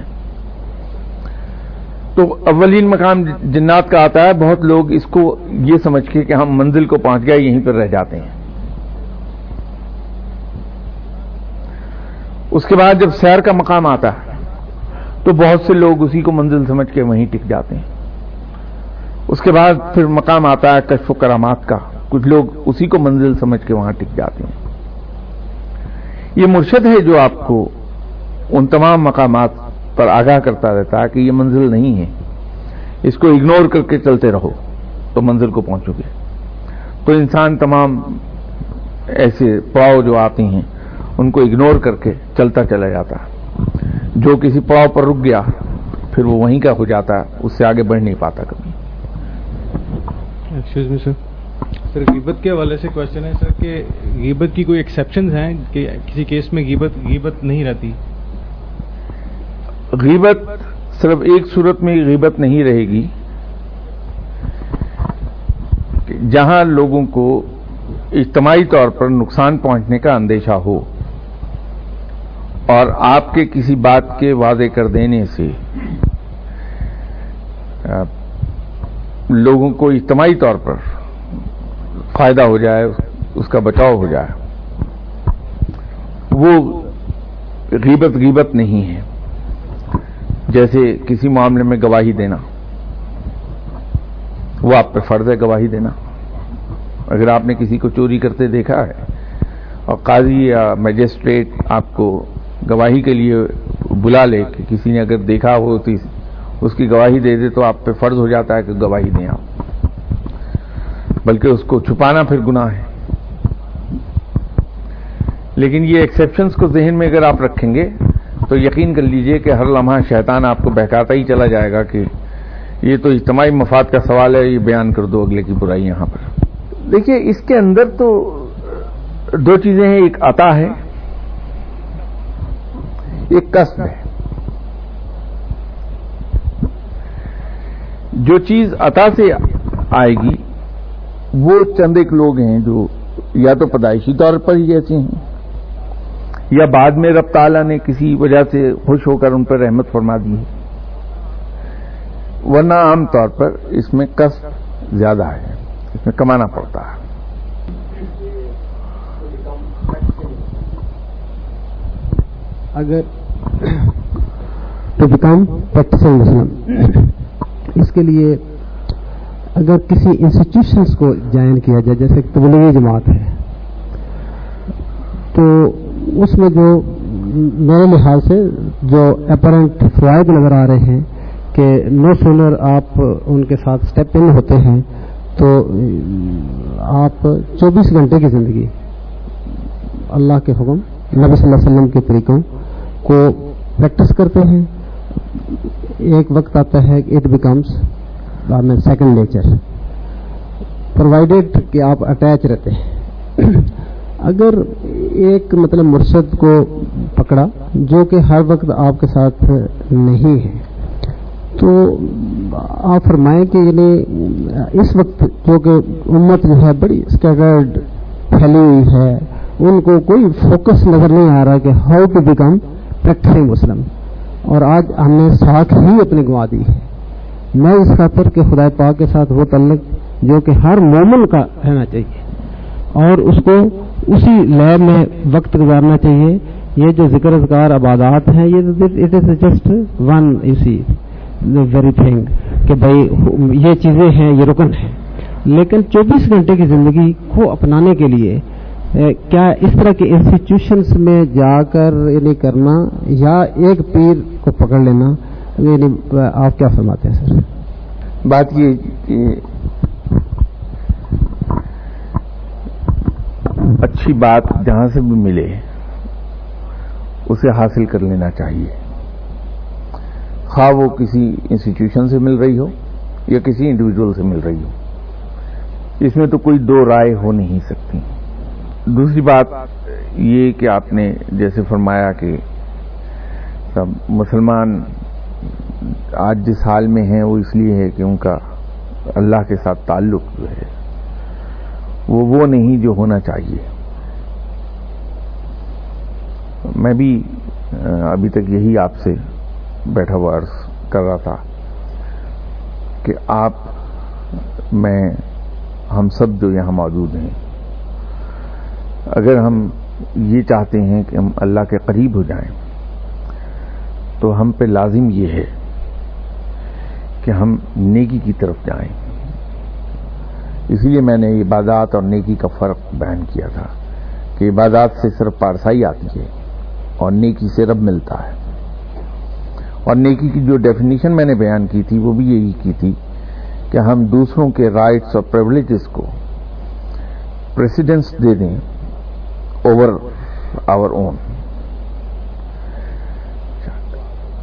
تو اولین مقام جنات کا آتا ہے، بہت لوگ اس کو یہ سمجھ کے کہ ہم منزل کو پہنچ گئے، یہیں پر رہ جاتے ہیں۔ اس کے بعد جب سیر کا مقام آتا ہے، تو بہت سے لوگ اسی کو منزل سمجھ کے وہیں ٹک جاتے ہیں۔ اس کے بعد پھر مقام آتا ہے کشف و کرامات کا، کچھ لوگ اسی کو منزل سمجھ کے وہاں ٹک جاتے ہیں۔ یہ مرشد ہے جو آپ کو ان تمام مقامات پر آگاہ کرتا رہتا ہے کہ یہ منزل نہیں ہے۔ اس کو اگنور کر کے چلتے رہو، تو منزل کو پہنچو گے۔ تو انسان تمام ایسے پڑاؤ جو آتے ہیں ان کو اگنور کر کے چلتا چلا جاتا۔ جو کسی پڑاؤ پر رک گیا پھر وہ وہیں کا ہو جاتا ہے اس سے آگے بڑھ نہیں پاتا کبھی۔ سر غیبت کے حوالے سے کوشچن ہے سر کہ غیبت کی کوئی ایکسیپشنز ہیں؟ کہ کسی کیس میں غیبت غیبت نہیں رہتی؟ غیبت صرف ایک صورت میں غیبت نہیں رہے گی۔ جہاں لوگوں کو اجتماعی طور پر نقصان پہنچنے کا اندیشہ ہو اور آپ کے کسی بات کے واضح کر دینے سے لوگوں کو اجتماعی طور پر فائدہ ہو جائے، اس کا بچاؤ ہو جائے، وہ غیبت غیبت نہیں ہے۔ جیسے کسی معاملے میں گواہی دینا، وہ آپ پہ فرض ہے گواہی دینا۔ اگر آپ نے کسی کو چوری کرتے دیکھا ہے اور قاضی یا میجسٹریٹ آپ کو گواہی کے لیے بلا لے کہ کسی نے اگر دیکھا ہو تو اس کی گواہی دے دے تو آپ پہ فرض ہو جاتا ہے کہ گواہی دیں آپ۔ بلکہ اس کو چھپانا پھر گناہ ہے۔ لیکن یہ ایکسیپشنز کو ذہن میں اگر آپ رکھیں گے تو یقین کر لیجیے کہ ہر لمحہ شیطان آپ کو بہکاتا ہی چلا جائے گا کہ یہ تو اجتماعی مفاد کا سوال ہے، یہ بیان کر دو اگلے کی برائی یہاں پر۔ دیکھیے، اس کے اندر تو دو چیزیں ہیں، ایک عطا ہے ایک قصب ہے۔ جو چیز عطا سے آئے گی، وہ چند ایک لوگ ہیں جو یا تو پیدائشی طور پر ہی ایسے ہیں، یا بعد میں رب تعالیٰ نے کسی وجہ سے خوش ہو کر ان پر رحمت فرما دی ہے۔ ورنہ عام طور پر اس میں کس زیادہ ہے، اس میں کمانا پڑتا ہے۔ اگر تو بیکم پریکٹس اس کے لیے اگر کسی انسٹیٹیوشنس کو جوائن کیا جائے، جیسے تبلیغی جماعت ہے، تو اس میں جو میرے لحاظ سے جو اپرنٹ فوائد نظر آ رہے ہیں کہ نو سونر آپ ان کے ساتھ اسٹیپ ان ہوتے ہیں، تو آپ چوبیس گھنٹے کی زندگی اللہ کے حکم، نبی صلی اللہ علیہ وسلم کے طریقوں کو پریکٹس کرتے ہیں۔ ایک وقت آتا ہے it becomes second nature provided کہ آپ اٹیچ رہتے ہیں۔ اگر ایک مطلب مرشد کو پکڑا جو کہ ہر وقت آپ کے ساتھ نہیں ہے، تو آپ فرمائیں کہ یعنی اس وقت جو کہ امت جو ہے بڑی اسکیٹرڈ پھیلی ہوئی ہے، ان کو کوئی فوکس نظر نہیں آ رہا کہ how to become practicing Muslim. اور آج ہم نے ساتھ ہی اپنی گوا دی ہے۔ میں اس خاطر کہ خدا پاک کے ساتھ وہ تعلق جو کہ ہر مومن کا رہنا چاہیے۔ اور اس کو اسی لیے میں وقت گزارنا چاہیے۔ یہ جو ذکر اذکار عبادات ہیں، یہ اٹ از جسٹ ون اسی ویری تھنگ کہ بھائی، یہ چیزیں ہیں، یہ رکن ہیں۔ لیکن چوبیس گھنٹے کی زندگی کو اپنانے کے لیے کیا اس طرح کے انسٹیٹیوشنس میں جا کر یعنی کرنا، یا ایک پیر کو پکڑ لینا یعنی آپ کیا فرماتے ہیں سر؟ بات یہ کہ اچھی بات جہاں سے بھی ملے، اسے حاصل کر لینا چاہیے۔ خواہ وہ کسی انسٹیٹیوشن سے مل رہی ہو یا کسی انڈیویجل سے مل رہی ہو۔ اس میں تو کوئی دو رائے ہو نہیں سکتی۔ دوسری بات یہ کہ آپ نے جیسے فرمایا کہ سب مسلمان آج جس حال میں ہیں، وہ اس لیے ہے کہ ان کا اللہ کے ساتھ تعلق جو ہے، وہ وہ نہیں جو ہونا چاہیے۔ میں بھی ابھی تک یہی آپ سے بیٹھا ہوا عرض کر رہا تھا کہ آپ، میں، ہم سب جو یہاں موجود ہیں اگر ہم یہ چاہتے ہیں کہ ہم اللہ کے قریب ہو جائیں، تو ہم پہ لازم یہ ہے کہ ہم نیکی کی طرف جائیں۔ اسی لیے میں نے عبادات اور نیکی کا فرق بیان کیا تھا کہ عبادات سے صرف پارسائی آتی ہے اور نیکی سے رب ملتا ہے۔ اور نیکی کی جو ڈیفینیشن میں نے بیان کی تھی، وہ بھی یہی کی تھی کہ ہم دوسروں کے رائٹس اور پریولیجز کو پریسیڈنس دے دیں۔ اوور آور اون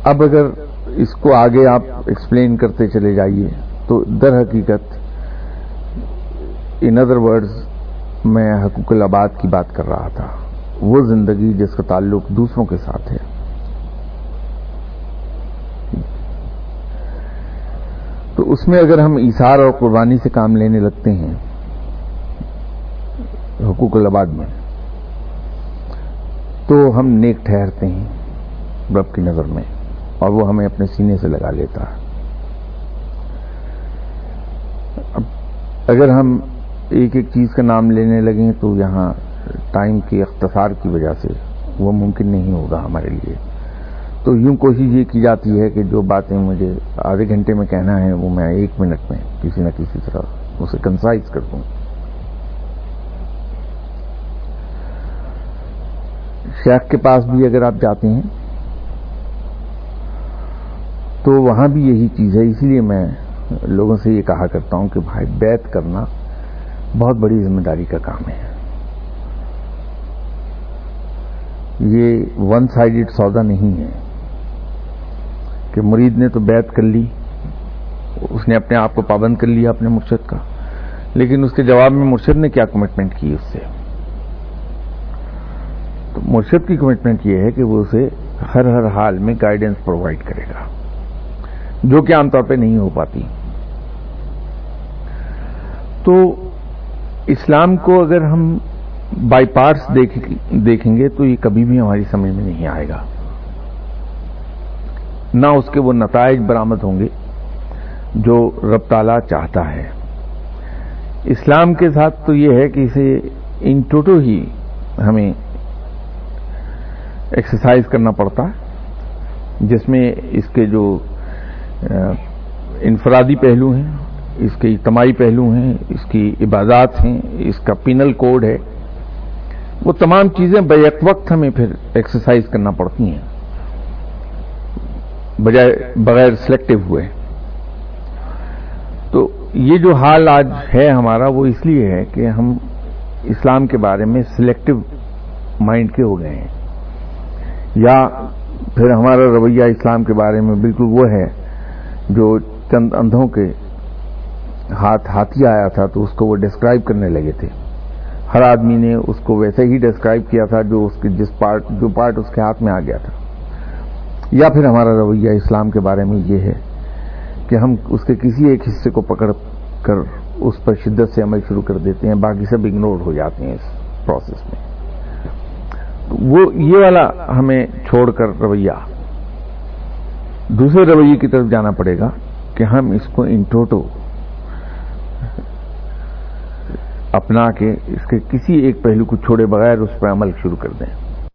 اب اگر اس کو آگے آپ ایکسپلین کرتے چلے جائیے، تو در حقیقت ان ادر ورڈز میں حقوق الآباد کی بات کر رہا تھا۔ وہ زندگی جس کا تعلق دوسروں کے ساتھ ہے۔ تو اس میں اگر ہم ایسار اور قربانی سے کام لینے لگتے ہیں، حقوق الآباد میں تو ہم نیک ٹھہرتے ہیں رب کی نظر میں، اور وہ ہمیں اپنے سینے سے لگا لیتا ہے۔ اگر ہم ایک ایک چیز کا نام لینے لگیں تو یہاں ٹائم کے اختصار کی وجہ سے وہ ممکن نہیں ہوگا ہمارے لیے۔ تو یوں کوشش یہ کی جاتی ہے کہ جو باتیں مجھے آدھے گھنٹے میں کہنا ہے وہ میں ایک منٹ میں کسی نہ کسی طرح اسے کنسائز کر دوں۔ شیخ کے پاس بھی اگر آپ جاتے ہیں، تو وہاں بھی یہی چیز ہے، اسی لیے میں لوگوں سے یہ کہا کرتا ہوں کہ بھائی بیت کرنا بہت بڑی ذمہ داری کا کام ہے۔ یہ ون سائڈڈ سودا نہیں ہے کہ مرید نے تو بیت کر لی، اس نے اپنے آپ کو پابند کر لیا اپنے مرشد کا، لیکن اس کے جواب میں مرشد نے کیا کمٹمنٹ کی اس سے؟ تو مرشد کی کمٹمنٹ یہ ہے کہ وہ اسے ہر ہر حال میں گائیڈنس پرووائڈ کرے گا، جو کہ عام طور پہ نہیں ہو پاتی۔ تو اسلام کو اگر ہم بائی پارٹس دیکھیں گے تو یہ کبھی بھی ہماری سمجھ میں نہیں آئے گا۔ نہ اس کے وہ نتائج برآمد ہوں گے جو رب تعالیٰ چاہتا ہے۔ اسلام کے ساتھ تو یہ ہے کہ اسے ان ٹوٹو ہی ہمیں ایکسرسائز کرنا پڑتا ہے، جس میں اس کے جو انفرادی پہلو ہیں، اس کے اجتماعی پہلو ہیں، اس کی عبادات ہیں، اس کا پینل کوڈ ہے، وہ تمام چیزیں بیک وقت ہمیں پھر ایکسرسائز کرنا پڑتی ہیں، بجائے، بغیر سلیکٹو ہوئے۔ تو یہ جو حال آج ہے ہمارا، وہ اس لیے ہے کہ ہم اسلام کے بارے میں سلیکٹو مائنڈ کے ہو گئے ہیں۔ یا پھر ہمارا رویہ اسلام کے بارے میں بالکل وہ ہے جو چند اندھوں کے ہاتھ ہاتھی آیا تھا تو اس کو وہ ڈسکرائب کرنے لگے تھے۔ ہر آدمی نے اس کو ویسے ہی ڈسکرائب کیا تھا جو اس کے جس پارٹ جو پارٹ اس کے ہاتھ میں آ گیا تھا۔ یا پھر ہمارا رویہ اسلام کے بارے میں یہ ہے کہ ہم اس کے کسی ایک حصے کو پکڑ کر اس پر شدت سے عمل شروع کر دیتے ہیں، باقی سب اگنور ہو جاتے ہیں اس پروسیس میں۔ وہ یہ والا ہمیں چھوڑ کر رویہ۔ دوسرے رویے کی طرف جانا پڑے گا کہ ہم اس کو انٹوٹو اپنا کے اس کے کسی ایک پہلو کو چھوڑے بغیر اس پر عمل شروع کر دیں۔